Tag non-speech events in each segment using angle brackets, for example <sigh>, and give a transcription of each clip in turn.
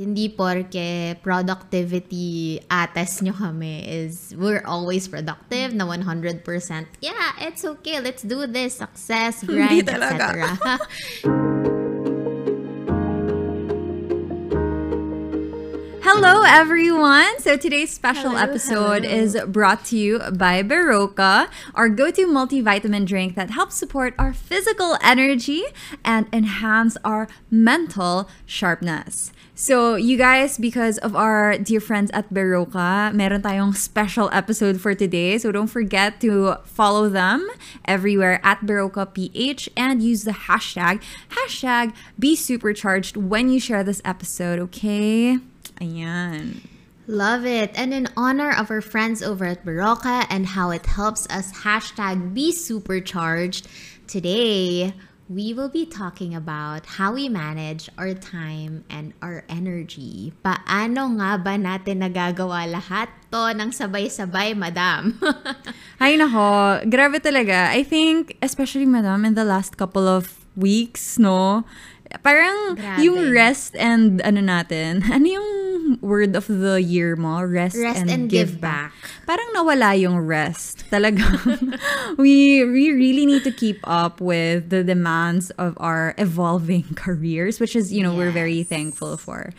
Hindi porke productivity ates nyo kami is we're always productive na 100%. Yeah, it's okay. Let's do this. Success, grind, etc. <laughs> Hello, everyone! So today's special Hello, episode hello. is brought to you by Baroka, our go to multivitamin drink that helps support our physical energy and enhance our mental sharpness. So, you guys, because of our dear friends at Baroka, meron tayong special episode for today. So, don't forget to follow them everywhere at Baroka PH and use the hashtag, hashtag be supercharged when you share this episode, okay? Ayan. Love it. And in honor of our friends over at Baroka and how it helps us hashtag be supercharged, today we will be talking about how we manage our time and our energy. Paano nga ba natin nagagawa lahat to ng sabay-sabay, madam? <laughs> Ay nako, grabe talaga. I think, especially madam, in the last couple of weeks, no? Parang Grabe. yung rest and ano natin, <laughs> ano yung word of the year mo? Rest, Rest and, and give, give back. Parang nawala yung rest. <laughs> Talaga. we, we really need to keep up with the demands of our evolving <laughs> careers, which is, you know, we're very Yes. thankful for.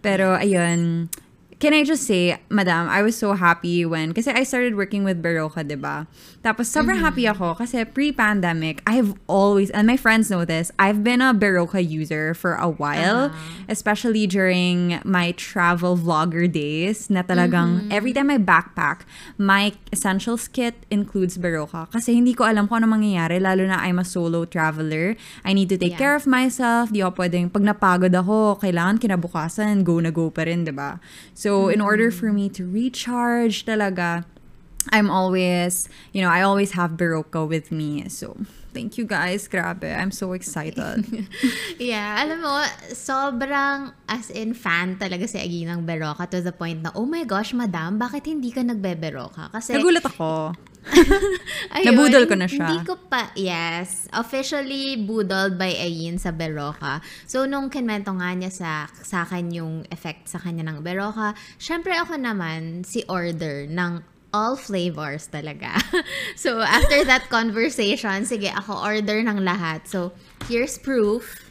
Pero ayun, can I just say, madam, I was so happy when, kasi I started working with Baroka, di ba? Tapos sobrang happy ako kasi pre-pandemic, I've always, and my friends know this, I've been a Baroka user for a while, especially during my travel vlogger days, na talagang every time I backpack, my essentials kit includes Baroka. Kasi hindi ko alam kung ano mangyayari, lalo na I'm a solo traveler. I need to take Yeah. care of myself. Di ako pwedeng, pag napagod ako, kailangan kinabukasan, go na go pa rin, di ba? So, in order for me to recharge talaga, I'm always, you know, I always have Baroka with me. So, thank you guys. Grabe. I'm so excited. <laughs> yeah, alam mo, sobrang as in fan talaga si Agi ng Beroka to the point na, oh my gosh, madam, bakit hindi ka nagbe-Beroka? Kasi, Nagulat ako. <laughs> Ayun, Nabudol ko na siya. Hindi ko pa, yes. Officially budled by Ayin sa Beroka. So, nung kinwento nga niya sa, sa akin yung effect sa kanya ng Beroka, syempre ako naman si order ng all flavors talaga. <laughs> so, after that conversation, sige, ako order ng lahat. So, here's proof.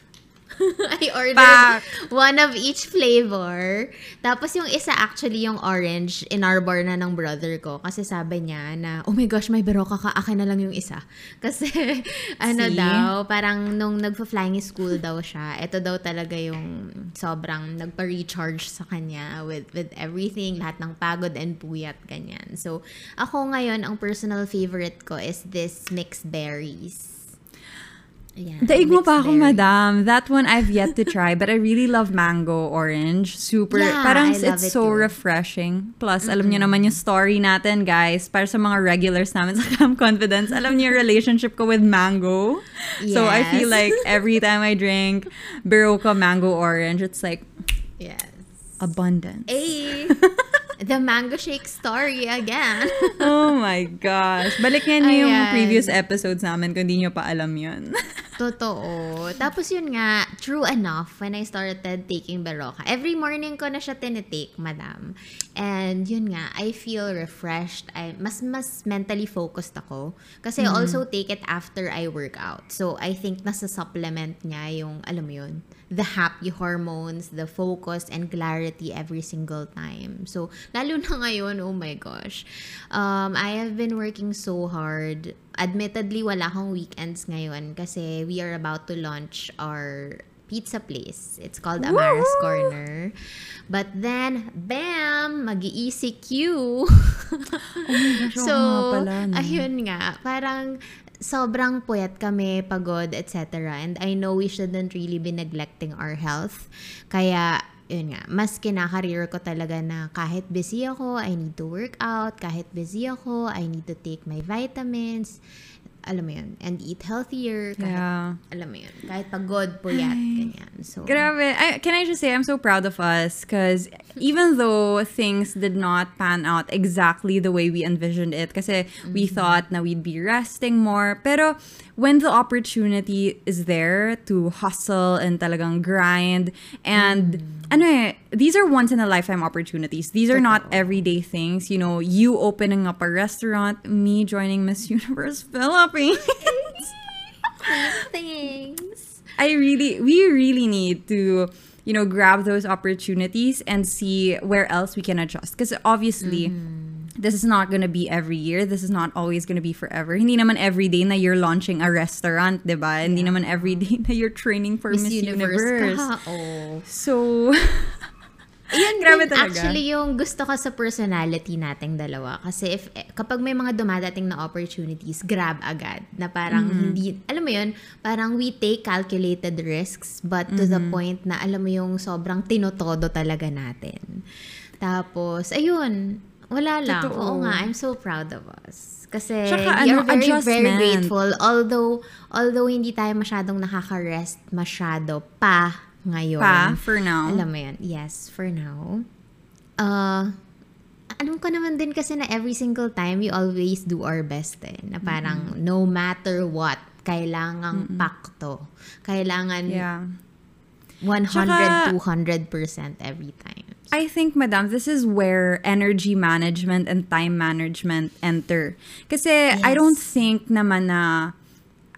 <laughs> I ordered Pak! one of each flavor. Tapos yung isa actually yung orange, inarbor na ng brother ko. Kasi sabi niya na, oh my gosh, may beroka ka, akin na lang yung isa. <laughs> Kasi, ano See? daw, parang nung nagpa-flying school daw siya, ito daw talaga yung sobrang nagpa-recharge sa kanya with, with everything, lahat ng pagod and puyat, ganyan. So, ako ngayon, ang personal favorite ko is this mixed berries. Ayan, Daig mo pa ako, madam. That one I've yet to try, but I really love mango orange. Super, Yeah, parang I love it's it so too. refreshing. Plus, alam niyo naman yung story natin, guys. Para sa mga regulars namin sa Camp Confidence, alam niyo yung relationship ko with mango. So, I feel Yes. like every time I drink Baroka mango orange, it's like Yes. abundance. Hey, <laughs> the mango shake story again. <laughs> oh my gosh. Balikan niyo yung previous episodes namin kung di niyo pa alam yun. <laughs> Totoo. Tapos yun nga, true enough, when I started taking Baroka, every morning ko na siya tinitake, madam. And yun nga, I feel refreshed. I, mas, mas mentally focused ako. Kasi I also take it after I work out. So, I think nasa supplement niya yung, alam mo yun, the happy hormones, the focus and clarity every single time. So, lalo na ngayon, oh my gosh. Um, I have been working so hard. Admittedly, wala akong weekends ngayon kasi we are about to launch our pizza place. It's called Amara's Corner. But then, bam! Mag-ECQ. gosh, <laughs> so, oo nga pala, no? ayun nga. Parang sobrang puyat kami, pagod, etc. And I know we shouldn't really be neglecting our health. Kaya, yun nga, mas kinakareer ko talaga na kahit busy ako, I need to work out. Kahit busy ako, I need to take my vitamins. Alam mo yun. And eat healthier. Kahit, Yeah. alam mo yun. Kahit pagod, puyat, ganyan. So, Grabe. I, can I just say, I'm so proud of us because even though things did not pan out exactly the way we envisioned it, kasi we thought na we'd be resting more. Pero when the opportunity is there to hustle and talagang grind, and ano eh, these are once in a lifetime opportunities. These are not everyday things. You know, you opening up a restaurant, me joining Miss <laughs> Universe Philippines. <laughs> Thanks. I really, we really need to, you know, grab those opportunities and see where else we can adjust. Because obviously, mm-hmm. this is not gonna be every year. This is not always gonna be forever. Hindi naman every day na you're launching a restaurant, di ba? Hindi naman every day na you're training for Miss, Universe. Kaha, <laughs> oh. So, <laughs> Yan Grabe din talaga. actually yung gusto ko sa personality nating dalawa. Kasi if eh, kapag may mga dumadating na opportunities, grab agad. Na parang Mm-hmm. hindi, alam mo yun, parang we take calculated risks but to the Mm-hmm. point na alam mo yung sobrang tinotodo talaga natin. Tapos, ayun, wala lang. Totoo. Oo nga, I'm so proud of us. Kasi Tsaka we ano, are very, very grateful. Although, although hindi tayo masyadong nakaka-rest masyado pa ngayon. pa, for now. Alam mo yan. Yes, for now. Uh, alam ko naman din kasi na every single time we always do our best eh. Na parang no matter what, kailangang pakto. Kailangan Yeah. 100, Tsaka- 200% every time. I think, madam, this is where energy management and time management enter. Kasi I don't think naman na,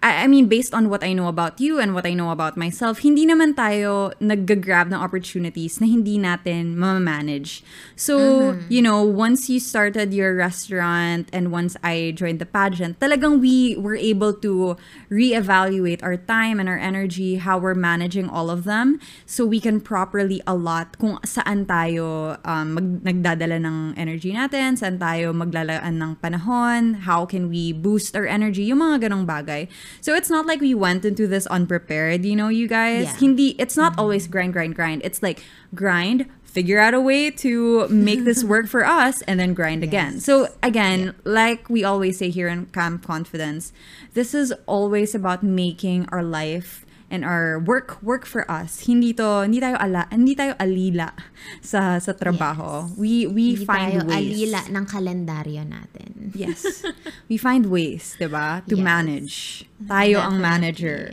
I, I mean, based on what I know about you and what I know about myself, hindi naman tayo nag-grab ng opportunities na hindi natin ma-manage. So, you know, once you started your restaurant and once I joined the pageant, talagang we were able to reevaluate our time and our energy, how we're managing all of them, so we can properly allot kung saan tayo um, mag, nagdadala ng energy natin, saan tayo maglalaan ng panahon, how can we boost our energy, yung mga ganong bagay. So it's not like we went into this unprepared, you know, you guys. Yeah. Hindi, it's not always grind, grind, grind. It's like grind, figure out a way to make this <laughs> work for us, and then grind again. So again, like we always say here in Camp Confidence, this is always about making our life and our work work for us. Hindi to hindi tayo ala, hindi tayo alila sa sa trabaho. We we Hindi find tayo ways. alila ng kalendaryo natin. Yes. we find ways, 'di ba? To Yes. manage. Tayo ang manager.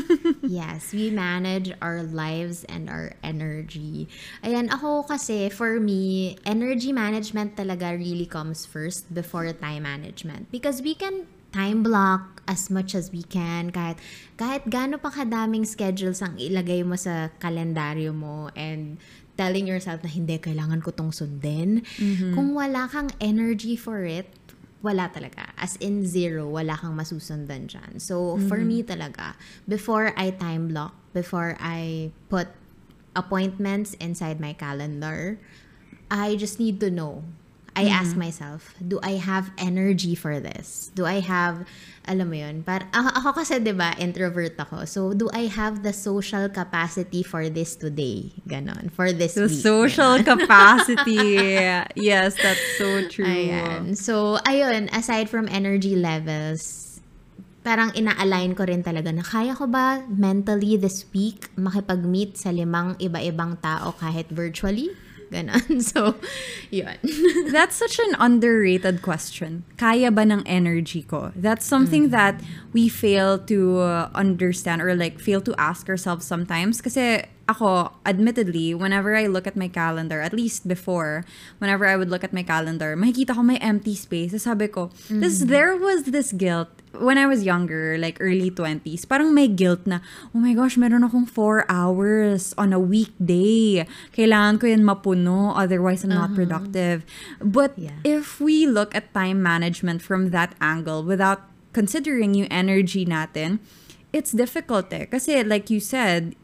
<laughs> yes, we manage our lives and our energy. Ayan, ako kasi, for me, energy management talaga really comes first before time management. Because we can time block as much as we can kahit kahit gaano pa kadaming schedules ang ilagay mo sa kalendaryo mo and telling yourself na hindi kailangan ko tong sundin kung wala kang energy for it wala talaga. As in zero, wala kang masusundan dyan. So, for me talaga, before I time block, before I put appointments inside my calendar, I just need to know. I ask myself, do I have energy for this? Do I have, alam mo yun, par, ako, ako kasi 'di ba introvert ako. So, do I have the social capacity for this today? Ganon. For this The week. social capacity. <laughs> yes, that's so true. Ayan. So, ayun, aside from energy levels, parang ina-align ko rin talaga na kaya ko ba mentally this week makipag-meet sa limang iba-ibang tao kahit virtually? Ganon. <laughs> So, yun. <laughs> That's such an underrated question. Kaya ba ng energy ko? That's something that we fail to uh, understand or like fail to ask ourselves sometimes. Kasi ako, admittedly, whenever I look at my calendar, at least before, whenever I would look at my calendar, makikita ko may empty space. So sabi ko, this, there was this guilt when I was younger, like early 20s, parang may guilt na, oh my gosh, meron akong four hours on a weekday. Kailangan ko yan mapuno, otherwise I'm not productive. But Yeah. if we look at time management from that angle without considering yung energy natin, it's difficult eh. Kasi like you said,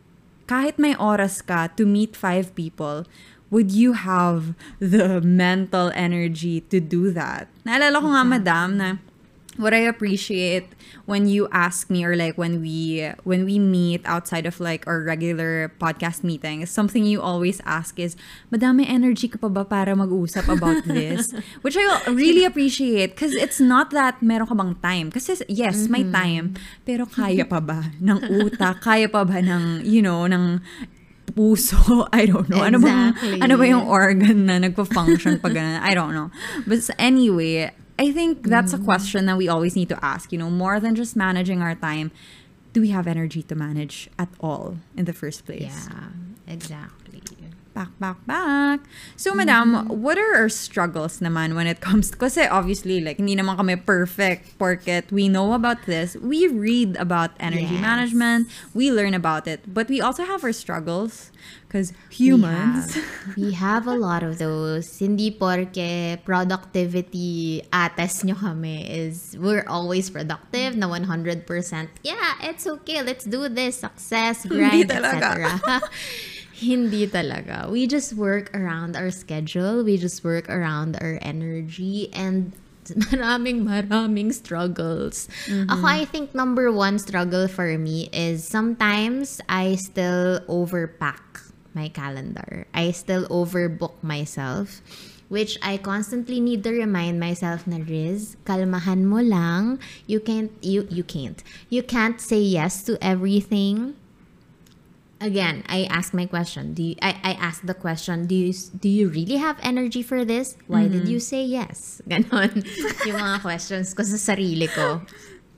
kahit may oras ka to meet five people, would you have the mental energy to do that? Naalala ko nga, madam, na what I appreciate when you ask me or like when we when we meet outside of like our regular podcast meetings, something you always ask is, Madami energy ka pa ba para mag-usap about <laughs> this? Which I really appreciate because it's not that meron ka bang time. Kasi yes, may time, pero kaya pa ba ng utak? Kaya pa ba ng, you know, ng puso. <laughs> I don't know. Ano ba, Exactly. ano ba yung organ na nagpa-function pag ganun? I don't know. But anyway, I think that's Mm. a question that we always need to ask. You know, more than just managing our time, do we have energy to manage at all in the first place? Yeah, exactly. Back, back, back. So, madam, what are our struggles naman when it comes kasi obviously, like, hindi naman kami perfect porket we know about this. We read about energy Yes. management. We learn about it. But we also have our struggles because humans. We have, <laughs> we have a lot of those. Hindi porke productivity ates nyo kami is we're always productive na 100%. Yeah, it's okay. Let's do this. Success, grind, etc. <laughs> Hindi talaga. We just work around our schedule. We just work around our energy and <laughs> maraming maraming struggles. Mm-hmm. Ako, I think number one struggle for me is sometimes I still overpack my calendar. I still overbook myself which I constantly need to remind myself na Riz, kalmahan mo lang. You can't you you can't. You can't say yes to everything again, I ask my question. Do you, I, I ask the question, do you, do you really have energy for this? Why did mm-hmm. you say yes? <laughs> Ganon. <laughs> yung mga questions ko sa sarili ko.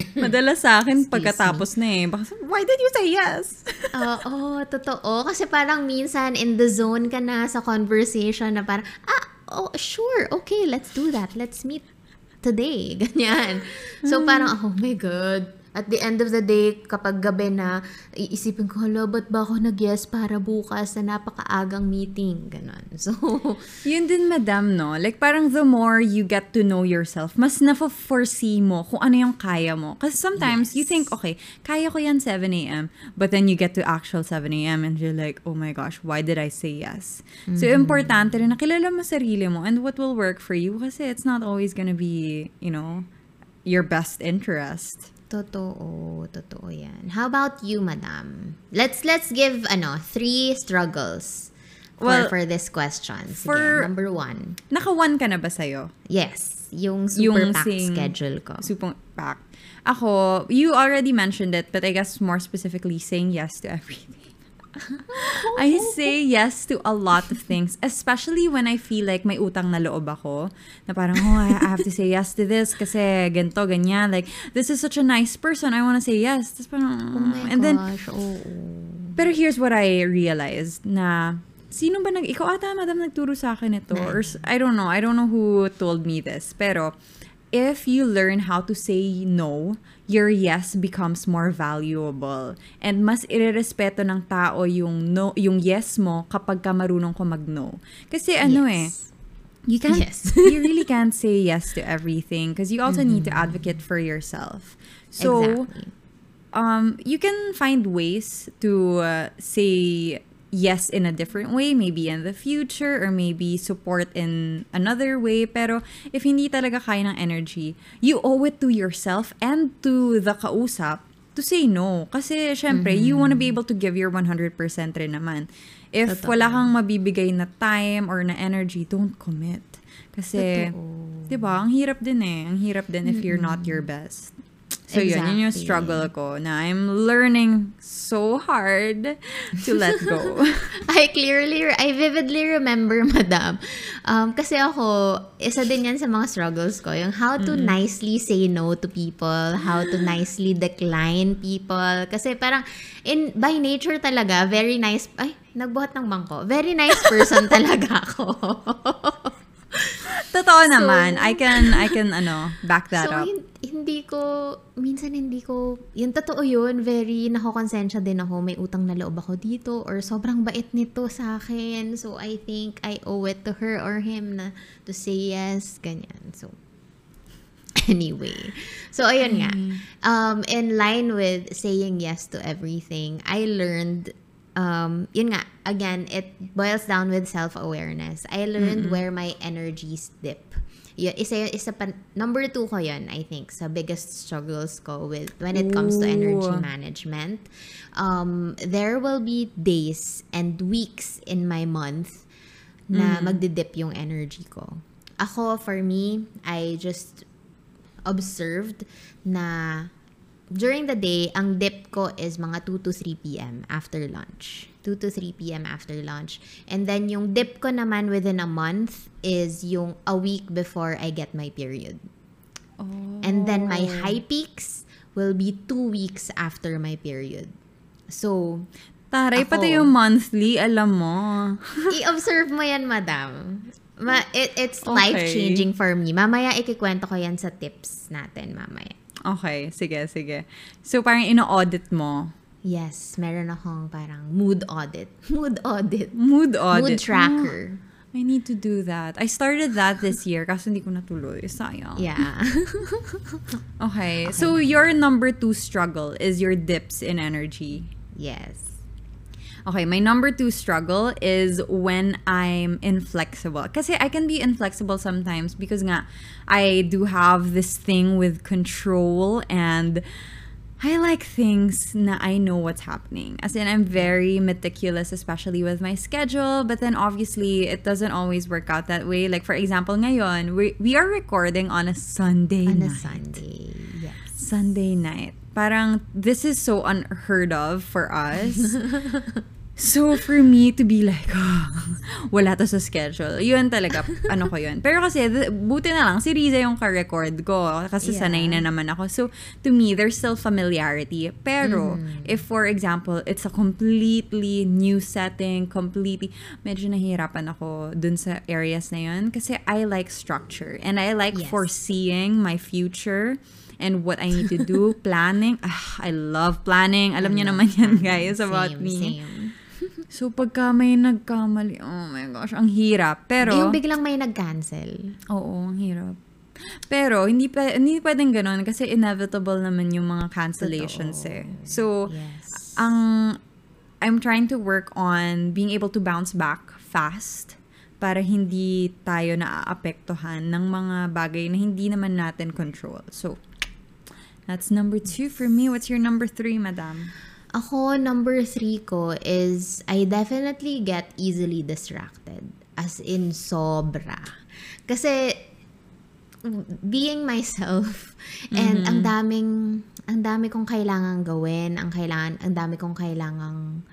<clears throat> Madalas sa akin Excuse pagkatapos na eh. Baka, why did you say yes? <laughs> Oo, totoo. Kasi parang minsan in the zone ka na sa conversation na parang, ah, oh, sure, okay, let's do that. Let's meet today. <laughs> Ganyan. So parang, oh my God. At the end of the day, kapag gabi na, iisipin ko, hala, ba't ba ako nag-yes para bukas na napakaagang meeting? Ganon. <laughs> So, Yun din, madam, no? Like, parang the more you get to know yourself, mas na-foresee mo kung ano yung kaya mo. Kasi sometimes, you Yes. think, okay, kaya ko yan 7 a.m. But then you get to actual 7 a.m. and you're like, oh my gosh, why did I say yes? So, importante rin na kilala mo sarili mo and what will work for you kasi it's not always gonna be, you know, your best interest. Totoo, totoo yan. How about you, madam? Let's let's give ano, three struggles for, Well, for this question. Sige, for- number one. Naka-one ka na ba sa'yo? Yes, yung super Yung packed sing- schedule ko. Super packed. Ako, you already mentioned it, but I guess more specifically, saying yes to everything. I say yes to a lot of things, especially when I feel like may utang na loob ako. Na parang, oh, I have to say yes to this kasi ganito, ganyan. Like, this is such a nice person. I want to say yes. Tapos parang, oh my and then, gosh, oo. pero here's what I realized na sino ba nag ikaw ata madam nagturo sa akin ito or s- I don't know I don't know who told me this pero if you learn how to say no your yes becomes more valuable and mas irerespeto ng tao yung no yung yes mo kapag ka marunong ko mag no kasi ano eh Yes. you can't Yes. <laughs> you really can't say yes to everything because you also need to advocate for yourself so exactly. um, you can find ways to uh, say yes in a different way, maybe in the future, or maybe support in another way. Pero if hindi talaga kaya ng energy, you owe it to yourself and to the kausap to say no. Kasi, syempre, you wanna be able to give your 100% rin naman. If Totoo. wala kang mabibigay na time or na energy, don't commit. Kasi, di ba, ang hirap din eh. Ang hirap din if you're not your best. So yun, yun yung Exactly. struggle ko na I'm learning so hard to let go. <laughs> I clearly, I vividly remember, <laughs> madam. Um, kasi ako, isa din yan sa mga struggles ko. Yung how to nicely say no to people, how to nicely decline people. Kasi parang, in by nature talaga, very nice, ay, nagbuhat ng bangko. Very nice person <laughs> talaga ako. Totoo naman. I can, I can, ano, back that so, up. hin- hindi ko, minsan hindi ko, yun totoo yun, very nakokonsensya din ako, may utang na loob ako dito, or sobrang bait nito sa akin. So, I think I owe it to her or him na to say yes, ganyan. So, <laughs> anyway. So, ayun nga. Um, in line with saying yes to everything, I learned, um, yun nga, again, it boils down with self-awareness. I learned where my energies dip. Yun, isa, isa pa, number two ko yun, I think, sa biggest struggles ko with, when it comes to energy management. Um, there will be days and weeks in my month na magdidip yung energy ko. Ako, for me, I just observed na during the day, ang dip ko is mga 2 to 3 p.m. after lunch. 2 to 3 p.m. after lunch. And then yung dip ko naman within a month is yung a week before I get my period. Oh. And then my high peaks will be two weeks after my period. So, Taray, Ako. pati yung monthly, alam mo. <laughs> i-observe mo yan, madam. Ma- it, it's Okay. life-changing for me. Mamaya ikikwento ko yan sa tips natin mamaya. Okay, sige, sige. So, parang ino-audit mo. Yes, meron akong parang mood audit. <laughs> Mood audit. Mood audit. Mood tracker. Oh, I need to do that. I started that this year kasi hindi ko natuloy. Sayang. Yeah. <laughs> Okay. So, your number two struggle is your dips in energy. yes. Okay, my number two struggle is when I'm inflexible. Kasi I can be inflexible sometimes because nga, I do have this thing with control and I like things na I know what's happening. As in, I'm very meticulous, especially with my schedule. But then obviously, it doesn't always work out that way. Like, for example, ngayon, we, we are recording on a Sunday On a. Sunday. Yes. Sunday night. Parang this is so unheard of for us. <laughs> so for me to be like, <laughs> wala to sa schedule. Yun talaga, ano ko yun. Pero kasi, th- buti na lang, si Riza yung ka-record ko. Kasi Yeah. sanay na naman ako. So, to me, there's still familiarity. Pero, Mm-hmm. if for example, it's a completely new setting, completely, medyo nahihirapan ako dun sa areas na yun. Kasi I like structure. And I like Yes. foreseeing my future and what I need to do, <laughs> planning. Ah, I love planning. Alam niyo naman yan, guys, about Same, me. Same. So, pagka may nagkamali, oh my gosh, ang hirap. Pero, yung biglang may nag-cancel. oo, ang hirap. Pero, hindi, pa, hindi pwedeng ganun kasi inevitable naman yung mga cancellations Totoo. eh. So, Yes. ang I'm trying to work on being able to bounce back fast para hindi tayo naaapektuhan ng mga bagay na hindi naman natin control. So, that's number two for me. What's your number three, madam? Ako, number three ko is I definitely get easily distracted. As in, sobra. Kasi, being myself <laughs> and ang daming ang dami kong kailangan gawin, ang kailangan ang dami kong kailangang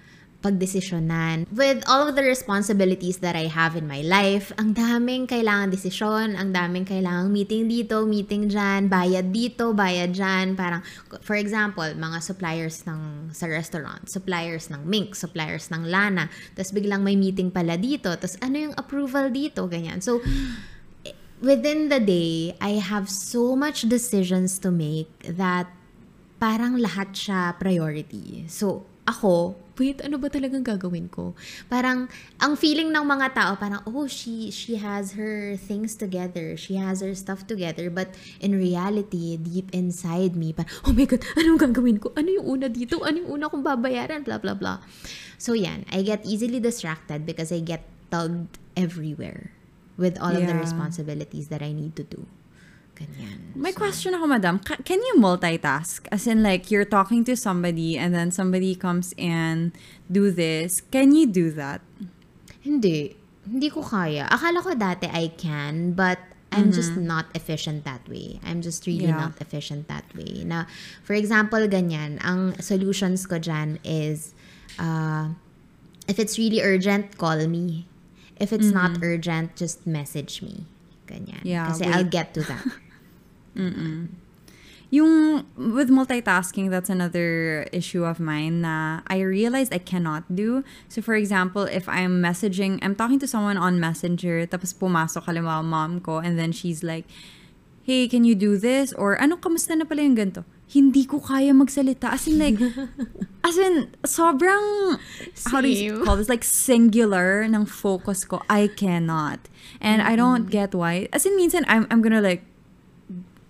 pagdesisyonan. With all of the responsibilities that I have in my life, ang daming kailangan desisyon, ang daming kailangang meeting dito, meeting dyan, bayad dito, bayad dyan. Parang, for example, mga suppliers ng sa restaurant, suppliers ng mink, suppliers ng lana, tapos biglang may meeting pala dito, tapos ano yung approval dito, ganyan. So, within the day, I have so much decisions to make that parang lahat siya priority. So, ako, wait, ano ba talagang gagawin ko? Parang, ang feeling ng mga tao, parang, oh, she, she has her things together. She has her stuff together. But in reality, deep inside me, parang, oh my God, anong gagawin ko? Ano yung una dito? Ano yung una kong babayaran? Blah, blah, blah. So, yan. I get easily distracted because I get tugged everywhere with all of the Yeah. responsibilities that I need to do. Ganyan. My question ako, madam, ca- can you multitask? As in, like, you're talking to somebody and then somebody comes and do this. Can you do that? Hindi. Hindi ko kaya. Akala ko dati I can, but I'm just not efficient that way. I'm just really Yeah. not efficient that way. Na, for example, ganyan, ang solutions ko dyan is, uh, if it's really urgent, call me. If it's not urgent, just message me. Ganyan. Yeah, Kasi wait. I'll get to that. <laughs> Yung with multitasking, that's another issue of mine na I realized I cannot do. So for example, if I'm messaging, I'm talking to someone on Messenger, tapos pumasok halimbawa mom ko, and then she's like, hey, can you do this? Or ano, kamusta na pala yung ganito? Hindi ko kaya magsalita. As in like, <laughs> as in, sobrang, how do you call this? Like singular ng focus ko. I cannot. And I don't get why. As in, minsan, I'm, I'm gonna like,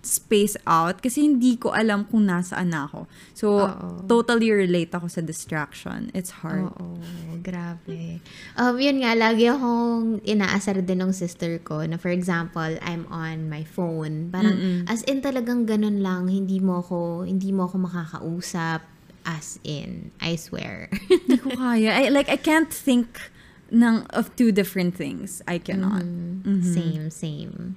space out kasi hindi ko alam kung nasaan na ako. So, Oo. totally relate ako sa distraction. It's hard. Oo, grabe. Um, yun nga, lagi akong inaasar din ng sister ko na for example, I'm on my phone. Parang, as in talagang ganun lang, hindi mo ako, hindi mo ako makakausap. As in, I swear. <laughs> Hindi ko kaya. I, like, I can't think ng, of two different things. I cannot. Same, same.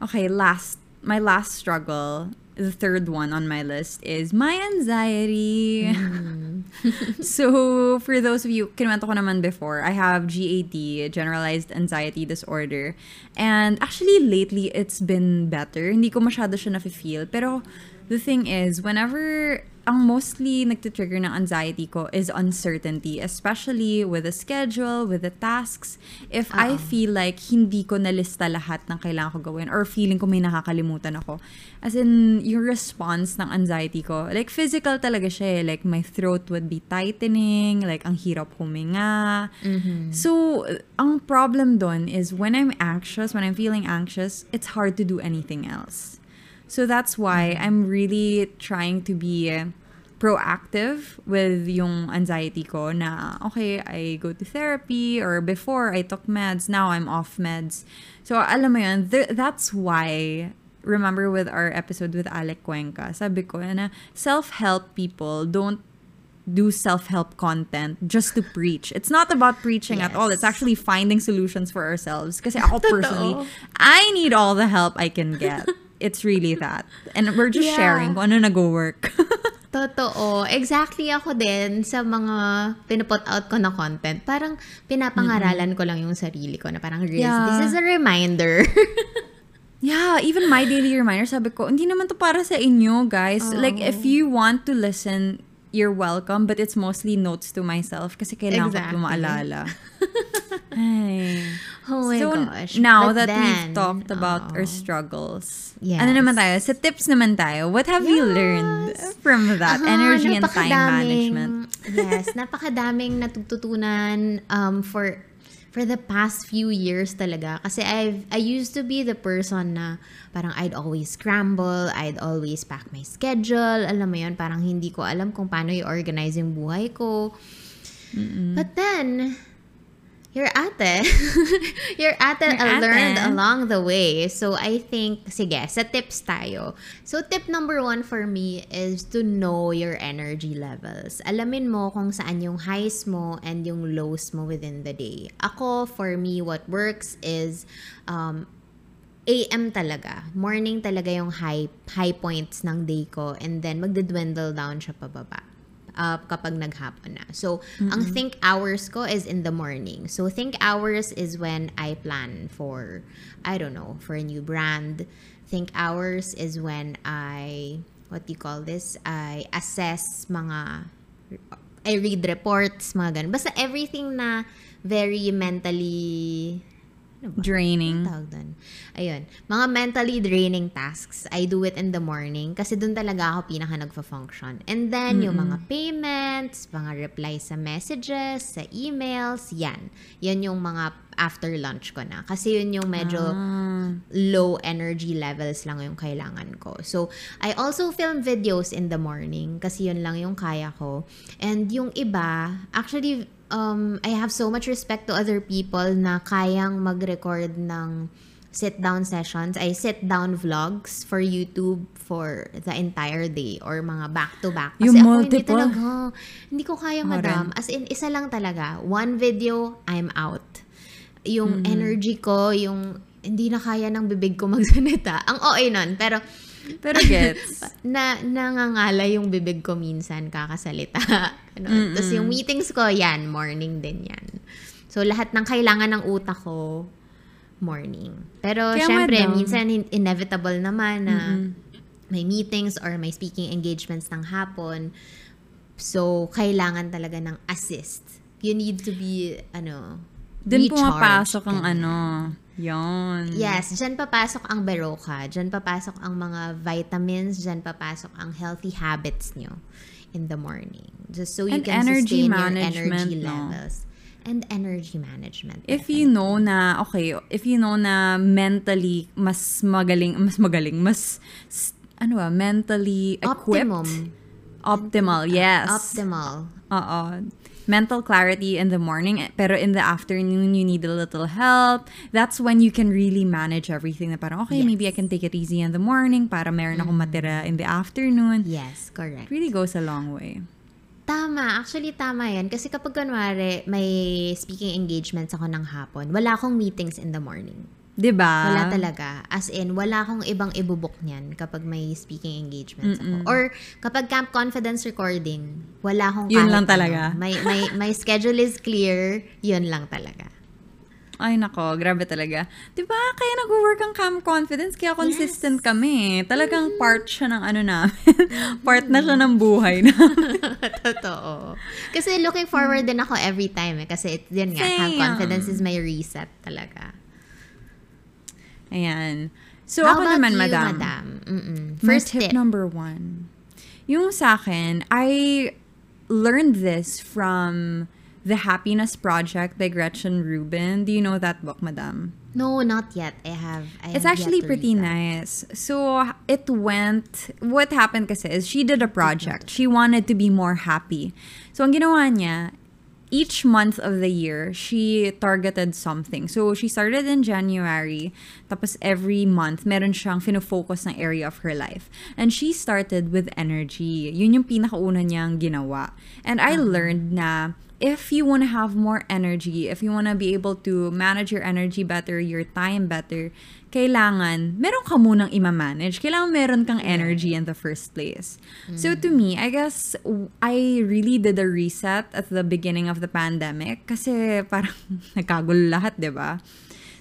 Okay, last my last struggle, the third one on my list is my anxiety. Mm. <laughs> <laughs> so, for those of you, kinuwento ko naman before, I have GAD, Generalized Anxiety Disorder. And actually, lately, it's been better. Hindi ko masyado siya na-feel. Pero, the thing is, whenever ang mostly nagtitrigger ng anxiety ko is uncertainty, especially with the schedule, with the tasks. If I feel like hindi ko nalista lahat ng kailangan ko gawin or feeling ko may nakakalimutan ako. As in, yung response ng anxiety ko, like physical talaga siya eh. Like my throat would be tightening, like ang hirap huminga. So, ang problem doon is when I'm anxious, when I'm feeling anxious, it's hard to do anything else. So that's why I'm really trying to be proactive with yung anxiety ko na okay, I go to therapy or before I took meds, now I'm off meds. So alam mo yun, th- that's why remember with our episode with Alec Cuenca, sabi ko na self-help people don't do self-help content just to preach. It's not about preaching at all. It's actually finding solutions for ourselves. Kasi ako <laughs> personally, I need all the help I can get. <laughs> It's really that. And we're just Yeah. sharing kung ano nag-work. <laughs> Totoo. Exactly ako din sa mga pinuput out ko na content. Parang pinapangaralan ko lang yung sarili ko na parang, Yeah. this is a reminder. <laughs> yeah, even my daily reminder, sabi ko, hindi naman to para sa inyo, guys. Like, if you want to listen, you're welcome. But it's mostly notes to myself kasi kailangan Exactly. ko maalala. <laughs> Oh my so, gosh. now But that then, we've talked about our oo. struggles, Yes. ano naman tayo? Sa tips naman tayo, what have you learned from that? Aha, Energy and time management. <laughs> yes, napakadaming natututunan um, for for the past few years talaga. Kasi I've, I used to be the person na parang I'd always scramble, I'd always pack my schedule, alam mo yun, parang hindi ko alam kung paano i-organize yung buhay ko. But then, your ate, <laughs> your ate Your ate. learned along the way. So, I think, sige, sa tips tayo. So, tip number one for me is to know your energy levels. Alamin mo kung saan yung highs mo and yung lows mo within the day. Ako, for me, what works is um, AM talaga. Morning talaga yung high high points ng day ko and then magdedwendle down siya pababa uh, kapag naghapon na. So, ang think hours ko is in the morning. So, think hours is when I plan for, I don't know, for a new brand. Think hours is when I, what do you call this? I assess mga, I read reports, mga ganun. Basta everything na very mentally, ano ba? Draining. tawag doon? Ayun. Mga mentally draining tasks, I do it in the morning kasi doon talaga ako pinaka nagfa-function. And then, yung mga payments, mga replies sa messages, sa emails, yan. Yan yung mga after lunch ko na. Kasi yun yung medyo Ah. low energy levels lang yung kailangan ko. So, I also film videos in the morning kasi yun lang yung kaya ko. And yung iba, actually, um, I have so much respect to other people na kayang mag-record ng sit-down sessions, ay sit-down vlogs for YouTube for the entire day or mga back-to-back. Kasi Yung ako hindi multiple. talaga, hindi ko kaya, madam. As in, isa lang talaga. One video, I'm out. Yung Mm-hmm. energy ko, yung hindi na kaya ng bibig ko <laughs> magsalita. Ang OA nun. Pero, Pero gets. <laughs> na nangangala yung bibig ko minsan kakasalita. <laughs> Ano? Tapos yung meetings ko, yan, morning din yan. So, lahat ng kailangan ng utak ko, morning. Pero, Kaya syempre, madam. minsan in- inevitable naman na may meetings or may speaking engagements ng hapon. So, kailangan talaga ng assist. You need to be, ano, Doon pumapasok ang ano. Yon. Yes, dyan papasok ang Beroka, dyan papasok ang mga vitamins, dyan papasok ang healthy habits nyo in the morning. Just so you And can energy sustain your energy no? levels. And energy management. If you know na, okay, if you know na mentally mas magaling, mas magaling, mas, ano ba, mentally equipped. Optimum. Optimal, yes. Optimal. Oo. Mental clarity in the morning, pero in the afternoon, you need a little help. That's when you can really manage everything. Na parang, okay, Yes. maybe I can take it easy in the morning para meron akong matira in the afternoon. Yes, correct. It really goes a long way. Tama. Actually, tama yan. Kasi kapag kunwari, may speaking engagements ako ng hapon, wala akong meetings in the morning. 'Di ba? Wala talaga. As in, wala akong ibang ibubok niyan kapag may speaking engagements ako. Or kapag camp confidence recording, wala akong Yun lang ano. talaga. My, my, my schedule is clear, yun lang talaga. Ay nako, grabe talaga. 'Di ba? Kaya nag-work ang cam confidence, kaya consistent kami. Talagang part siya ng ano namin. <laughs> part na siya ng buhay <laughs> na. Totoo. Kasi looking forward din ako every time eh. Kasi it, yun nga, camp Same. confidence is my reset talaga. Ayan. So How ako about naman, you, madam. madam? Mm-mm. First tip, tip. number one. Yung sa akin, I learned this from The Happiness Project by Gretchen Rubin. Do you know that book, madam? No, not yet. I have. I It's have actually pretty nice. So it went, what happened kasi is she did a project. She wanted to be more happy. So ang ginawa niya, each month of the year, she targeted something. So she started in January, tapos every month, meron siyang fino-focus ng area of her life. And she started with energy. Yun yung pinakauna niyang ginawa. And I learned na if you want to have more energy, if you want to be able to manage your energy better, your time better, kailangan meron ka munang ima-manage. Kailangan meron kang energy in the first place. So to me, I guess I really did a reset at the beginning of the pandemic kasi parang <laughs> nagkagulo lahat, 'di ba?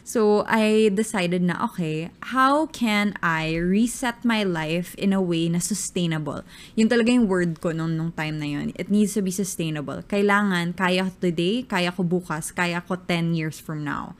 So I decided na okay, how can I reset my life in a way na sustainable? Yun talaga yung word ko nung, nung time na yun. It needs to be sustainable. Kailangan, kaya ko today, kaya ko bukas, kaya ko 10 years from now.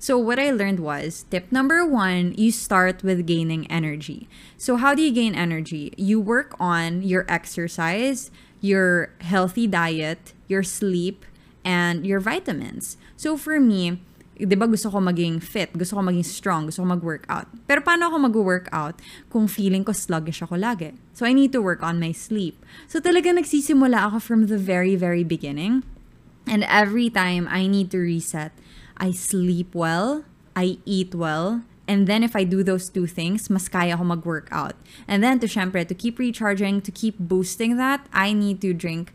So what I learned was tip number one, you start with gaining energy. So how do you gain energy? You work on your exercise, your healthy diet, your sleep, and your vitamins. So for me, di ba gusto ko maging fit, gusto ko maging strong, gusto ko mag-workout. Pero paano ako mag-workout kung feeling ko sluggish ako lagi? So I need to work on my sleep. So talaga nagsisimula ako from the very, very beginning. And every time I need to reset, I sleep well, I eat well, and then if I do those two things, mas kaya ako mag-workout. And then to syempre, to keep recharging, to keep boosting that, I need to drink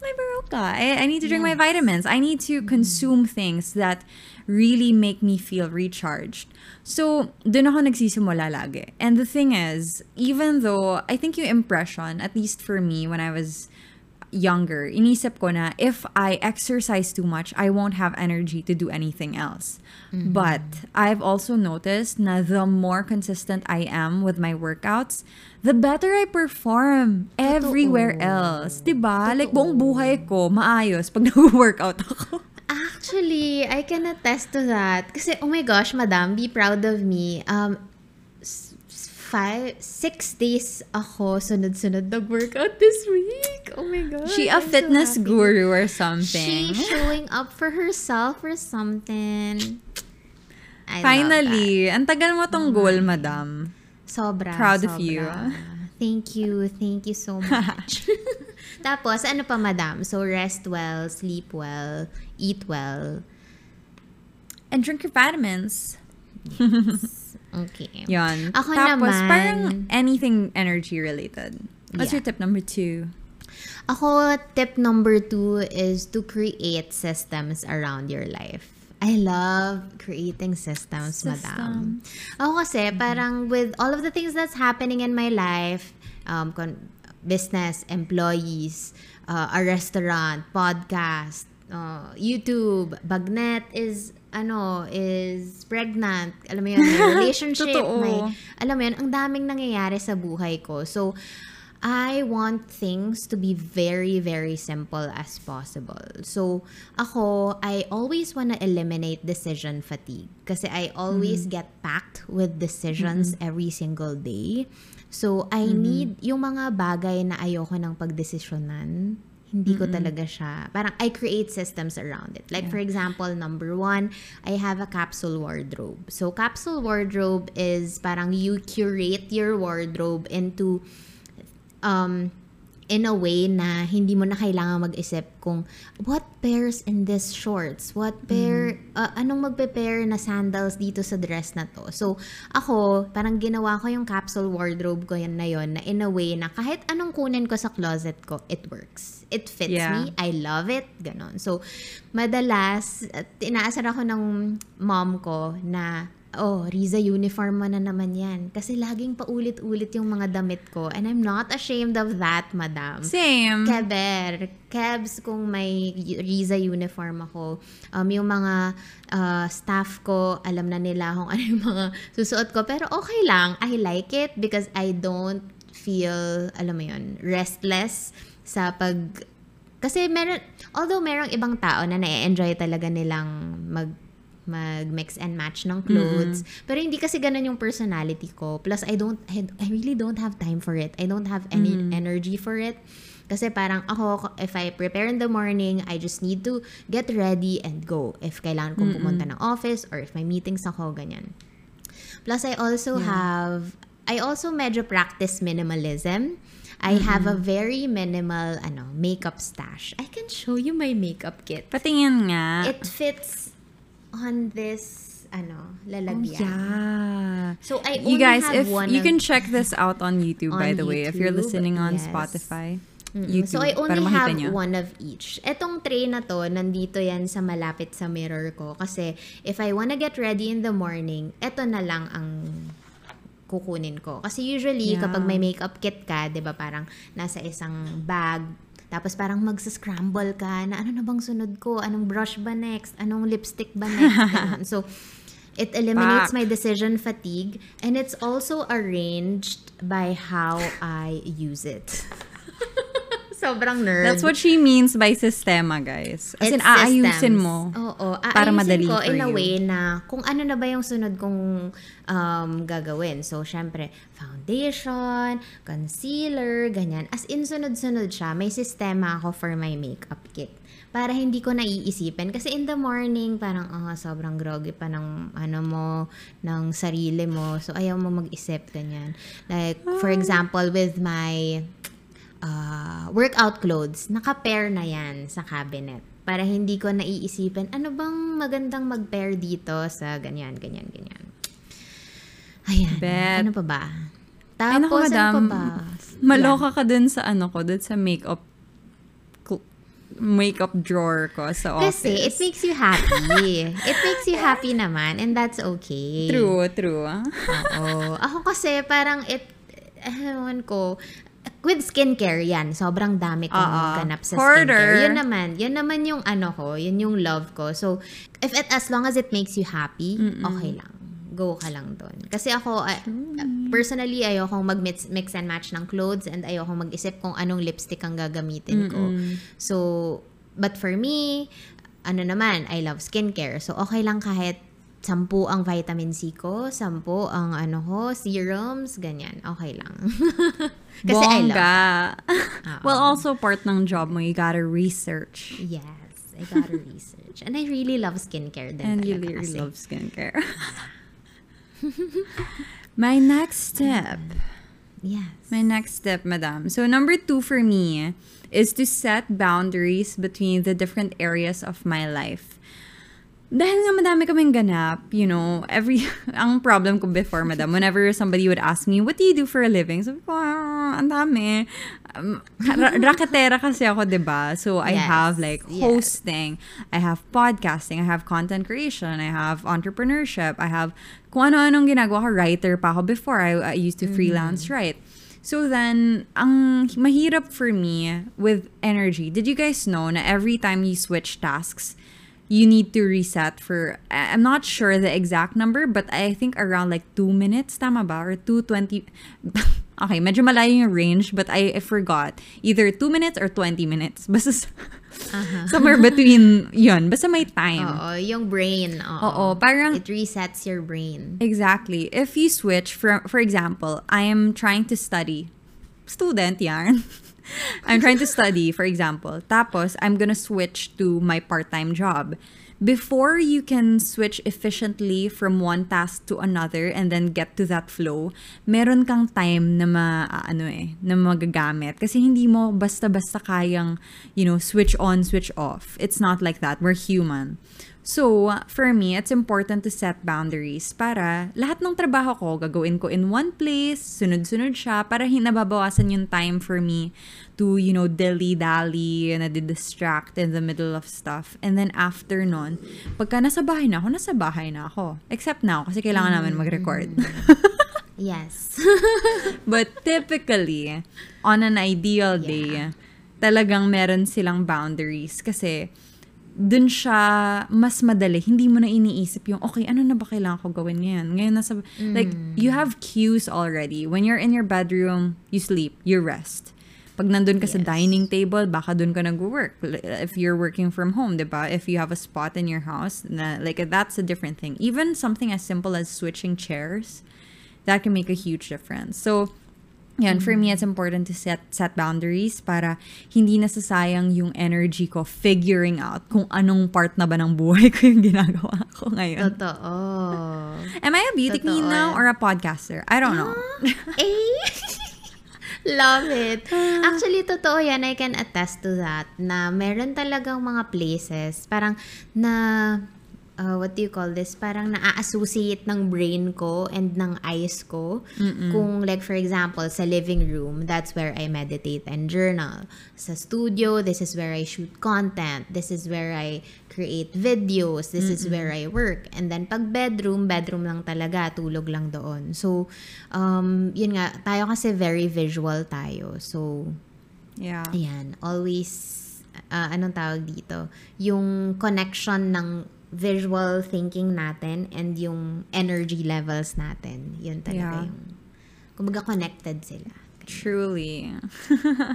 my Baroka. I, I need to drink my vitamins. I need to mm-hmm. consume things that really make me feel recharged. So, dun ako nagsisimula lagi. And the thing is, even though I think yung impression, at least for me when I was younger, inisip ko na if I exercise too much, I won't have energy to do anything else. But I've also noticed na the more consistent I am with my workouts, the better I perform everywhere else. 'Di ba? Like buong buhay ko maayos pag <laughs> nag-workout ako. Actually, I can attest to that. Kasi, oh my gosh, madam, be proud of me. Um, five, six days ako sunod-sunod nag-workout this week. Oh my gosh. She a I'm so fitness happy. guru or something. She's showing up for herself or something. I Finally, ang tagal mo tong goal, madam. that. Sobra. Proud of sobra. you. Thank you. Thank you so <laughs> much. <laughs> Tapos, ano pa, madam? So, rest well, sleep well, eat well. And drink your vitamins. <laughs> Okay. Yon. Ako Tapos, naman- parang anything energy related. What's Yeah. your tip number two? Ako, tip number two is to create systems around your life. I love creating systems, madam. Ako kasi, parang with all of the things that's happening in my life, um, con- business, employees, uh, a restaurant, podcast, uh, YouTube, Bagnet is, ano, is pregnant. Alam mo yun, may <laughs> relationship, may, alam mo yun, ang daming nangyayari sa buhay ko. So, I want things to be very, very simple as possible. So, ako, I always want to eliminate decision fatigue. Kasi I always get packed with decisions every single day. So, I need yung mga bagay na ayoko ng pagdesisyonan. Hindi ko talaga siya. Parang I create systems around it. Like, for example, number one, I have a capsule wardrobe. So, capsule wardrobe is parang you curate your wardrobe into um, in a way na hindi mo na kailangan mag-isip kung what pairs in this shorts? What pair, uh, anong magpe-pair na sandals dito sa dress na to? So, ako, parang ginawa ko yung capsule wardrobe ko yan na yon na in a way na kahit anong kunin ko sa closet ko, it works. It fits Yeah. me. I love it. Ganon. So, madalas, at inaasar ako ng mom ko na, oh, Riza, uniform mo na naman yan. Kasi laging paulit-ulit yung mga damit ko. And I'm not ashamed of that, madam. Same. Keber, Kebs kung may Riza uniform ako. Um, yung mga uh, staff ko, alam na nila kung <laughs> ano yung mga susuot ko. Pero okay lang. I like it because I don't feel, alam mo yun, restless sa pag... Kasi meron, although merong ibang tao na na-enjoy talaga nilang mag mag-mix and match ng clothes. Pero hindi kasi ganun yung personality ko. Plus, I don't, I, I really don't have time for it. I don't have any energy for it. Kasi parang ako, if I prepare in the morning, I just need to get ready and go. If kailangan kong pumunta ng office or if may meetings ako, ganyan. Plus, I also have, I also medyo practice minimalism. I have a very minimal, ano, makeup stash. I can show you my makeup kit. Patingin nga. It fits on this, ano, Oh, lalagyan. yeah. So, I You only guys, have if one you of- can check this out on YouTube, by On the way, if you're YouTube, listening on yes. Spotify. YouTube, so, I only have nyo. one of each. Etong tray na to, nandito yan sa malapit sa mirror ko. Kasi, if I wanna get ready in the morning, eto na lang ang kukunin ko. Kasi usually, Yeah. kapag may makeup kit ka, di ba parang nasa isang bag, tapos parang magsa-scramble ka na ano na bang sunod ko? Anong brush ba next? Anong lipstick ba next? <laughs> Ganun. so, it eliminates Pak. my decision fatigue and it's also arranged by how I use it. Sobrang nerd. That's what she means by sistema, guys. As in, It's aayusin systems. mo. Oo. para aayusin madali ko in a you. way na kung ano na ba yung sunod kong um, gagawin. So, syempre, foundation, concealer, ganyan. As in, sunod-sunod siya. May sistema ako for my makeup kit. Para hindi ko naiisipin. Kasi in the morning, parang, ah, sobrang groggy pa ng, ano mo, ng sarili mo. So, ayaw mo mag-isip, ganyan. Like, for example, with my uh, workout clothes, naka-pair na yan sa cabinet. Para hindi ko naiisipin, ano bang magandang mag-pair dito sa ganyan, ganyan, ganyan. Ayan. Bet. Ano pa ba? Ay, naku, Tapos, ano pa madam. ba? <laughs> Maloka ka dun sa ano ko, dun sa makeup makeup drawer ko sa office. Kasi it makes you happy. it makes you happy naman and that's okay. True, true. Oo. Ako kasi parang it, ewan ko, with skincare yan, sobrang dami kong Oo. ganap sa Hoarder. skincare. Yun naman, yun naman yung ano ko, yun yung love ko. So, if it, as long as it makes you happy, okay lang. Go ka lang doon. Kasi ako, uh, personally, ayokong mag-mix mix and match ng clothes and ayokong mag-isip kung anong lipstick ang gagamitin ko. So, but for me, ano naman, I love skincare. So, okay lang kahit sampu ang vitamin C ko, sampu ang ano ko, serums, ganyan. Okay lang. <laughs> Kasi I love Bongga. Well, also part ng job mo, you gotta research. Yes, I gotta research. And I really love skincare din And you really kasi. love skincare. <laughs> My next step. Yes. My next step, madam. So, number two for me is to set boundaries between the different areas of my life. Dahil nga madami kaming ganap, you know, every, <laughs> ang problem ko before, madam, whenever somebody would ask me, what do you do for a living? Sabi ko, ah, ang dami. Um, ra- raketera kasi ako, di ba? So, I Yes, have like yes. hosting, I have podcasting, I have content creation, I have entrepreneurship, I have kung ano-anong ginagawa ko, writer pa ako before. I, I used to freelance write. So then, ang mahirap for me with energy, did you guys know na every time you switch tasks, you need to reset for, I'm not sure the exact number, but I think around like 2 minutes, tama ba? Or 2.20, <laughs> okay, medyo malayo yung range, but I, I forgot. Either 2 minutes or 20 minutes. <laughs> Basta s- somewhere between yun. Basta may time. Oo, yung brain. Oo. Oo, parang- It resets your brain. Exactly. If you switch from, for example, I am trying to study. Student yarn. <laughs> I'm trying to study, for example. Tapos, I'm gonna switch to my part-time job. before you can switch efficiently from one task to another and then get to that flow, meron kang time na ma, ano eh, na magagamit. Kasi hindi mo basta-basta kayang, you know, switch on, switch off. It's not like that. We're human. So, for me, it's important to set boundaries para lahat ng trabaho ko gagawin ko in one place, sunod-sunod siya, para hinababawasan yung time for me to, you know, dilly-dally, na distract in the middle of stuff. And then after nun, pagka nasa bahay na ako, nasa bahay na ako. Except now, kasi kailangan namin mag-record. <laughs> Yes. <laughs> But typically, on an ideal day, talagang meron silang boundaries kasi dun siya mas madali. Hindi mo na iniisip yung, okay, ano na ba kailangan ko gawin ngayon? Ngayon nasa, like, you have cues already. When you're in your bedroom, you sleep, you rest. Pag nandun ka sa Yes. dining table, baka dun ka nag-work. If you're working from home, di ba? If you have a spot in your house, na, like, that's a different thing. Even something as simple as switching chairs, that can make a huge difference. So, yan, for me, it's important to set set boundaries para hindi nasasayang yung energy ko figuring out kung anong part na ba ng buhay ko yung ginagawa ko ngayon. Totoo. Am I a beauty queen now or a podcaster? I don't know. eh? <laughs> Love it. Actually, totoo yan. I can attest to that. Na meron talagang mga places, parang na, uh, what do you call this? Parang na-associate ng brain ko and ng eyes ko. Kung like for example, sa living room, that's where I meditate and journal. Sa studio, this is where I shoot content. This is where I create videos. This is where I work. And then pag bedroom, bedroom lang talaga, tulog lang doon. So, um, yun nga, tayo kasi very visual tayo. So, Yeah. Ayan, always, ah, anong tawag dito? Yung connection ng visual thinking natin and yung energy levels natin. Yun talaga Yeah. yung, kumbaga connected sila. Truly. <laughs>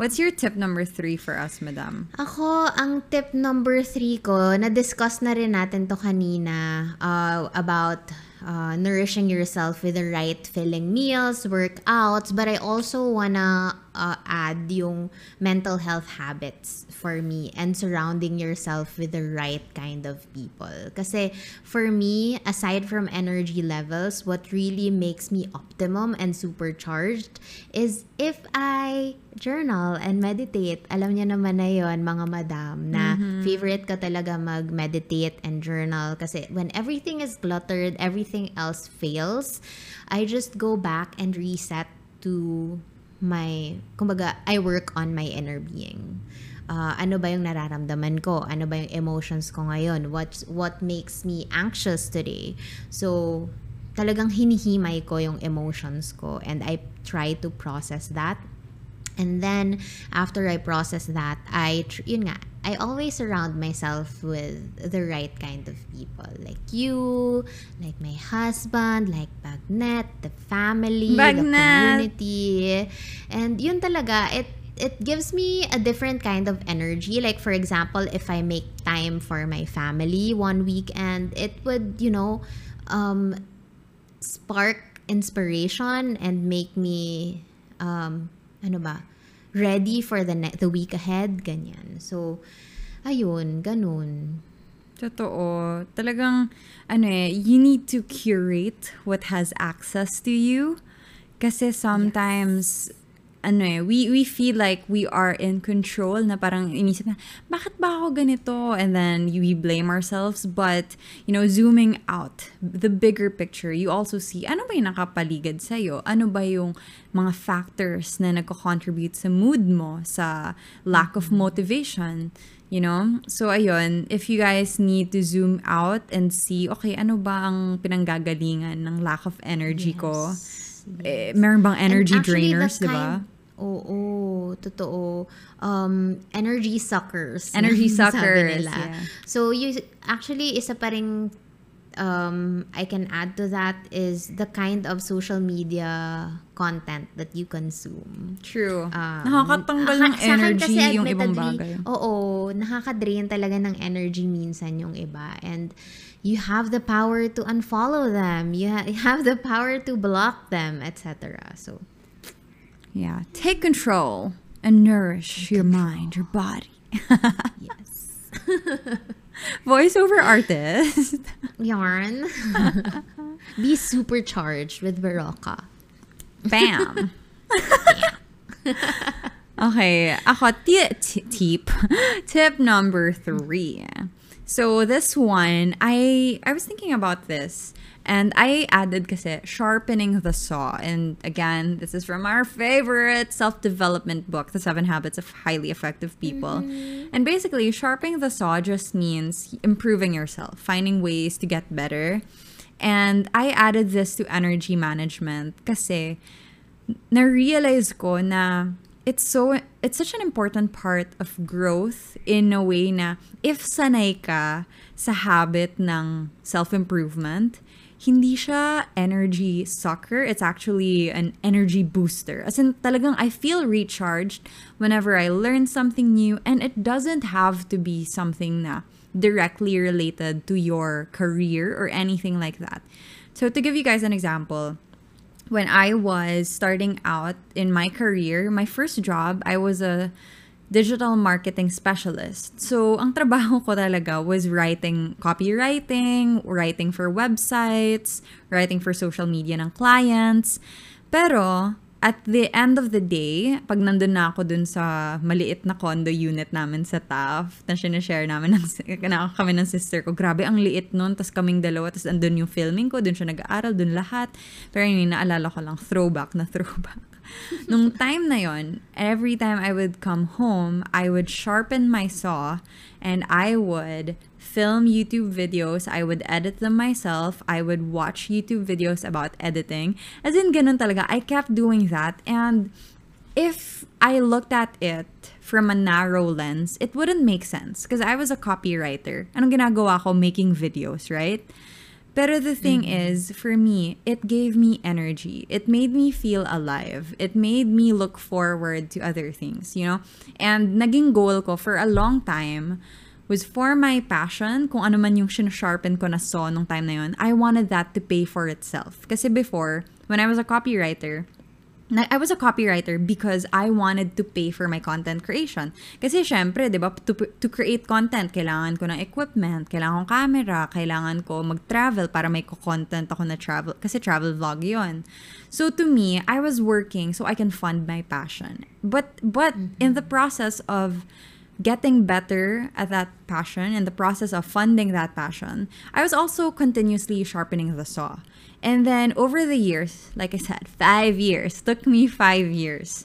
What's your tip number three for us, madam? Ako, ang tip number three ko, na-discuss na rin natin to kanina uh, about uh, nourishing yourself with the right filling meals, workouts, but I also wanna uh, add yung mental health habits for me and surrounding yourself with the right kind of people. Kasi for me, aside from energy levels, what really makes me optimum and supercharged is if I journal and meditate. Alam niyo naman na yon mga madam, na favorite ko talaga mag-meditate and journal kasi when everything is cluttered, everything else fails, I just go back and reset to my, kumbaga, I work on my inner being. Uh, ano ba yung nararamdaman ko? Ano ba yung emotions ko ngayon? What's, what makes me anxious today? So, talagang hinihimay ko yung emotions ko and I try to process that. And then, after I process that, I, yun nga, I always surround myself with the right kind of people. Like you, like my husband, like Bagnet, the family, the community. And yun talaga, it it gives me a different kind of energy. Like for example, if I make time for my family one weekend, it would, you know, um, spark inspiration and make me um, ano ba, ready for the ne- the week ahead, ganyan. So, ayun, ganun. Totoo. Talagang, ano eh, you need to curate what has access to you. Kasi sometimes, ano eh, we, we feel like we are in control na parang inisip na, bakit ba ako ganito? And then we blame ourselves. But, you know, zooming out, the bigger picture, you also see, ano ba yung nakapaligid sa'yo? Ano ba yung mga factors na nagko-contribute sa mood mo, sa lack of motivation? You know? So, ayun, if you guys need to zoom out and see, okay, ano ba ang pinanggagalingan ng lack of energy ko? Eh, meron bang energy And actually, drainers, di ba? Oo, totoo. Um, energy suckers. Energy <laughs> suckers, nila. yeah. So, you, actually, isa pa ring um, I can add to that is the kind of social media content that you consume. True. Um, Nakakatanggal ng energy kasi yung ibang bagay. Oo, nakaka-drain talaga ng energy minsan yung iba. And you have the power to unfollow them. You, ha- you have the power to block them, etc. So, Yeah. Take control and nourish your mind, your body. <laughs> yes. <laughs> Voiceover artist. <laughs> Yarn. Be supercharged with Barocca. Bam. okay, ako ti- tip. tip number three. So this one, I I was thinking about this. And I added kasi sharpening the saw. And again, this is from our favorite self-development book, The Seven Habits of Highly Effective People. Mm-hmm. And basically, sharpening the saw just means improving yourself, finding ways to get better. And I added this to energy management kasi na-realize ko na it's so it's such an important part of growth in a way na if sanay ka sa habit ng self-improvement, hindi siya energy sucker. It's actually an energy booster. As in, talagang I feel recharged whenever I learn something new and it doesn't have to be something na directly related to your career or anything like that. So to give you guys an example, when I was starting out in my career, my first job, I was a digital marketing specialist. So, ang trabaho ko talaga was writing copywriting, writing for websites, writing for social media ng clients. Pero, at the end of the day, pag nandun na ako dun sa maliit na condo unit namin sa Taft, na sinashare namin ng, na kami ng sister ko, grabe, ang liit nun, tas kaming dalawa, tas andun yung filming ko, dun siya nag-aaral, dun lahat. Pero yun, naalala ko lang, throwback na throwback. <laughs> Nung time na yon, every time I would come home, I would sharpen my saw and I would film YouTube videos. I would edit them myself. I would watch YouTube videos about editing. As in, ganun talaga. I kept doing that. And if I looked at it from a narrow lens, it wouldn't make sense. Because I was a copywriter. Anong ginagawa ko? Making videos, right? Pero the thing is, for me, it gave me energy. It made me feel alive. It made me look forward to other things, you know? And naging goal ko for a long time was for my passion, kung ano man yung sharpen ko na saw nung time na yun, I wanted that to pay for itself. Kasi before, when I was a copywriter, I was a copywriter because I wanted to pay for my content creation. Kasi syempre, di ba, to, to create content, kailangan ko ng equipment, kailangan ko camera, kailangan ko mag-travel para may content ako na travel. Kasi travel vlog yon. So to me, I was working so I can fund my passion. But, but in the process of getting better at that passion, in the process of funding that passion, I was also continuously sharpening the saw. And then over the years, like I said, five years, took me five years.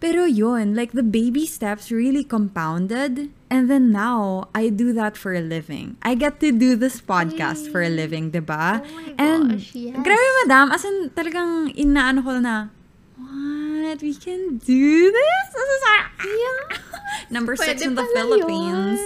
Pero yun, like the baby steps really compounded. And then now, I do that for a living. I get to do this podcast for a living, diba? Oh my and gosh, yes. grabe madam, as in talagang inaano ko na, what? We can do this? This is our, Number six Pwede in the Philippines.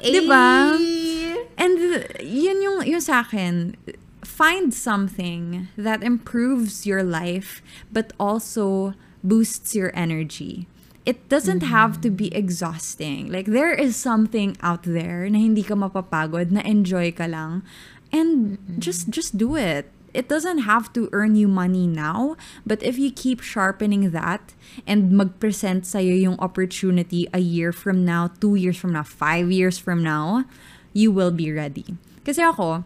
yun. <laughs> diba? Ay. And yun yung, yun sa akin, find something that improves your life but also boosts your energy. It doesn't have to be exhausting. Like, there is something out there na hindi ka mapapagod, na enjoy ka lang. And just just do it. It doesn't have to earn you money now, but if you keep sharpening that and mag-present sa'yo yung opportunity a year from now, two years from now, five years from now, you will be ready. Kasi ako,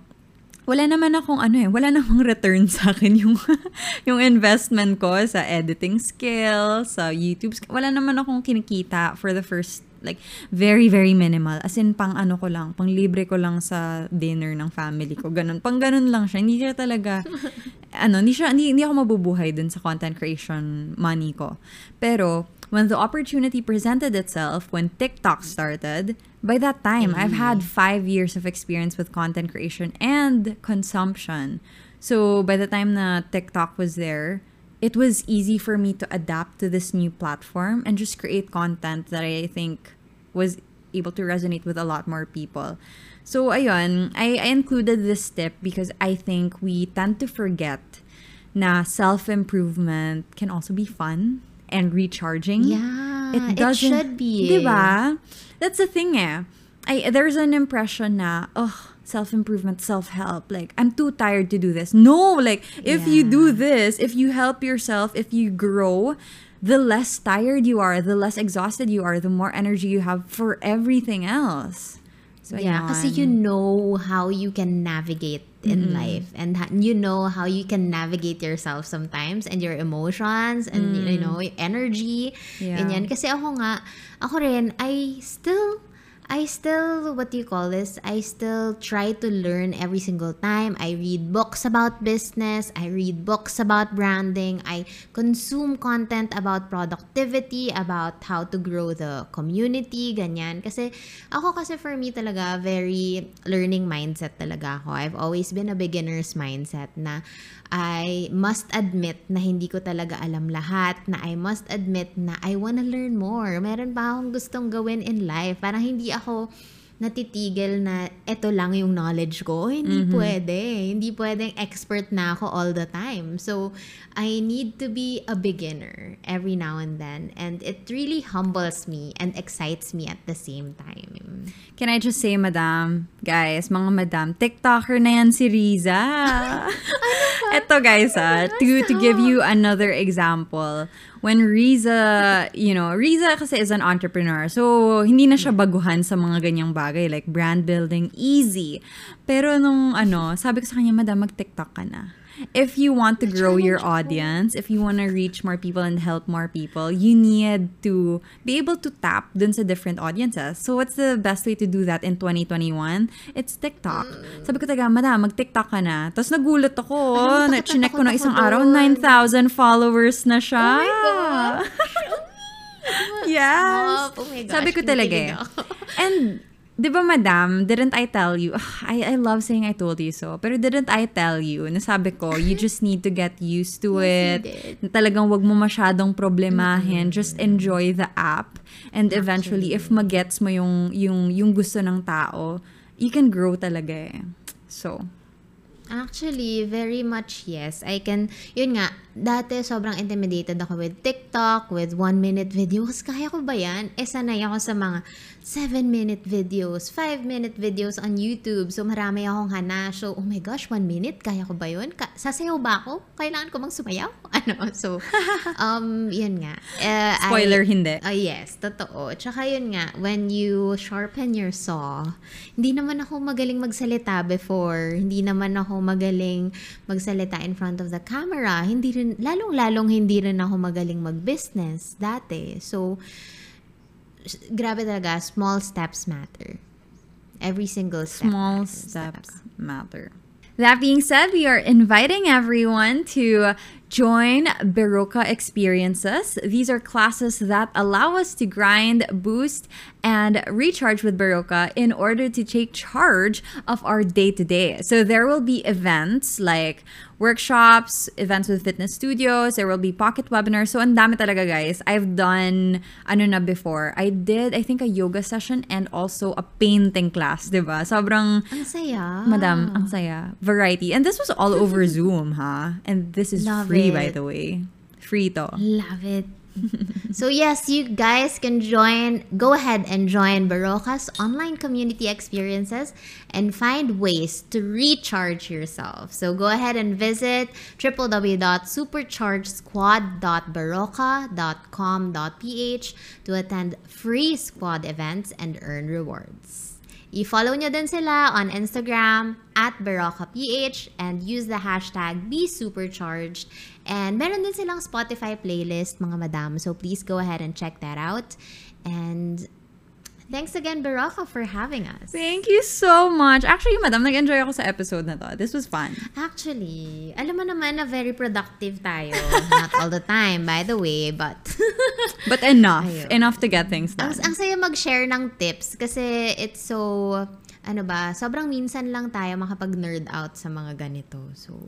wala naman akong ano eh, wala namang <laughs> return sa akin yung, <laughs> yung investment ko sa editing skills, sa YouTube Wala naman akong kinikita for the first, like, very, very minimal. As in, pang ano ko lang, pang libre ko lang sa dinner ng family ko. Ganun. Pang ganun lang siya. Hindi siya talaga, <laughs> ano, hindi, siya, hindi, hindi ako mabubuhay dun sa content creation money ko. Pero, when the opportunity presented itself, when TikTok started, by that time, I've mm-hmm. had five years of experience with content creation and consumption. So by the time na TikTok was there, it was easy for me to adapt to this new platform and just create content that I think was able to resonate with a lot more people. So ayun, I, I included this tip because I think we tend to forget na self-improvement can also be fun and recharging. Yeah, it, doesn't- It should be. Diba? That's the thing eh. I, there's an impression na, oh, self-improvement, self-help. Like, I'm too tired to do this. No, like, if you do this, if you help yourself, if you grow, the less tired you are, the less exhausted you are, the more energy you have for everything else. So, yeah, ayan. kasi you know how you can navigate in life and you know how you can navigate yourself sometimes and your emotions and you know, energy. Yeah. Ganyan. Kasi ako nga, ako rin, I still I still, what do you call this? I still try to learn every single time. I read books about business. I read books about branding. I consume content about productivity, about how to grow the community, ganyan. Kasi ako kasi for me talaga, very learning mindset talaga ako. I've always been a beginner's mindset na I must admit na hindi ko talaga alam lahat, na I must admit na I wanna learn more. Meron pa akong gustong gawin in life. Parang hindi ako natitigil na eto lang yung knowledge ko. Hindi pwede. Hindi pwedeng expert na ako all the time. So, I need to be a beginner every now and then. And it really humbles me and excites me at the same time. Can I just say, madam, guys, mga madam, TikToker na yan si Riza. <laughs> Ito, guys, ah, to, to give you another example. When Riza, you know, Riza kasi is an entrepreneur. So, hindi na siya baguhan sa mga ganyang bagay like brand building, easy. Pero nung ano, sabi ko sa kanya, madam, mag-TikTok ka na. If you want to grow your audience, if you want to reach more people and help more people, you need to be able to tap dun sa different audiences. So what's the best way to do that in 2021? It's TikTok. Sabi ko taga, madam, mag-TikTok ka na. Tapos nagulat ako. na chinek ko na isang araw, 9,000 followers na siya. Oh my gosh. <laughs> Yes. Stop. Oh my gosh, Sabi ko talaga eh. And, di ba madam, didn't I tell you? Ugh, I, I love saying I told you so. Pero didn't I tell you? Nasabi ko, you <laughs> just need to get used to Yes, it. Na Talagang wag mo masyadong problemahin. Just enjoy the app. And eventually, if magets mo yung, yung, yung gusto ng tao, you can grow talaga eh. So, Actually, very much yes. I can, yun nga, dati sobrang intimidated ako with TikTok, with one-minute videos. <laughs> Kaya ko ba yan? Eh, sanay ako sa mga 7-minute videos, 5-minute videos on YouTube. So, marami akong hana. So, oh my gosh, one minute? Kaya ko ba yun? Ka- sasayaw ba ako? Kailangan ko bang sumayaw? <laughs> Ano? So, <laughs> um, yun nga. I- spoiler, hindi. Oh, yes, totoo. Tsaka yun nga, when you sharpen your saw, hindi naman ako magaling magsalita before. Hindi naman ako magaling magsalita in front of the camera. Hindi rin, lalong-lalong hindi rin ako magaling mag-business dati. So, grabe talaga, small steps matter. Every single step Small matters steps talaga. matter. That being said, we are inviting everyone to join Baroka experiences. These are classes that allow us to grind, boost, and recharge with Baroka in order to take charge of our day to day. So there will be events like workshops, events with fitness studios, there will be pocket webinars. So ang dami talaga guys. I've done ano na before. I did I think a yoga session and also a painting class, 'di ba? Sobrang Ang saya. Madam, ang saya. Variety. And this was all over <laughs> Zoom, ha? And this is Love free, by it. the way. Free to. Love it. so yes, you guys can join, go ahead and join Baroka's online community experiences and find ways to recharge yourself. So go ahead and visit www.superchargesquad.baroka.com.ph to attend free squad events and earn rewards. I-follow nyo din sila on Instagram at BarokaPH and use the hashtag BeSupercharged. And meron din silang Spotify playlist, mga madam. So please go ahead and check that out. And thanks again, Baroka, for having us. Thank you so much. Actually, madam, nag-enjoy ako sa episode na to. This was fun. Actually, alam mo naman na very productive tayo. Not all the time, by the way, but... <laughs> But enough. Ayun. Enough to get things ang, done. ang saya mag-share ng tips kasi it's so... Ano ba, sobrang minsan lang tayo makapag-nerd out sa mga ganito. So,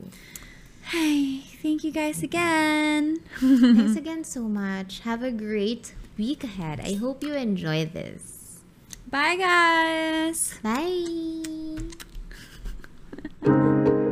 Hey, thank you guys again. thanks <laughs> again so much. Have a great week ahead. I hope you enjoy this. Bye, guys. Bye. <laughs>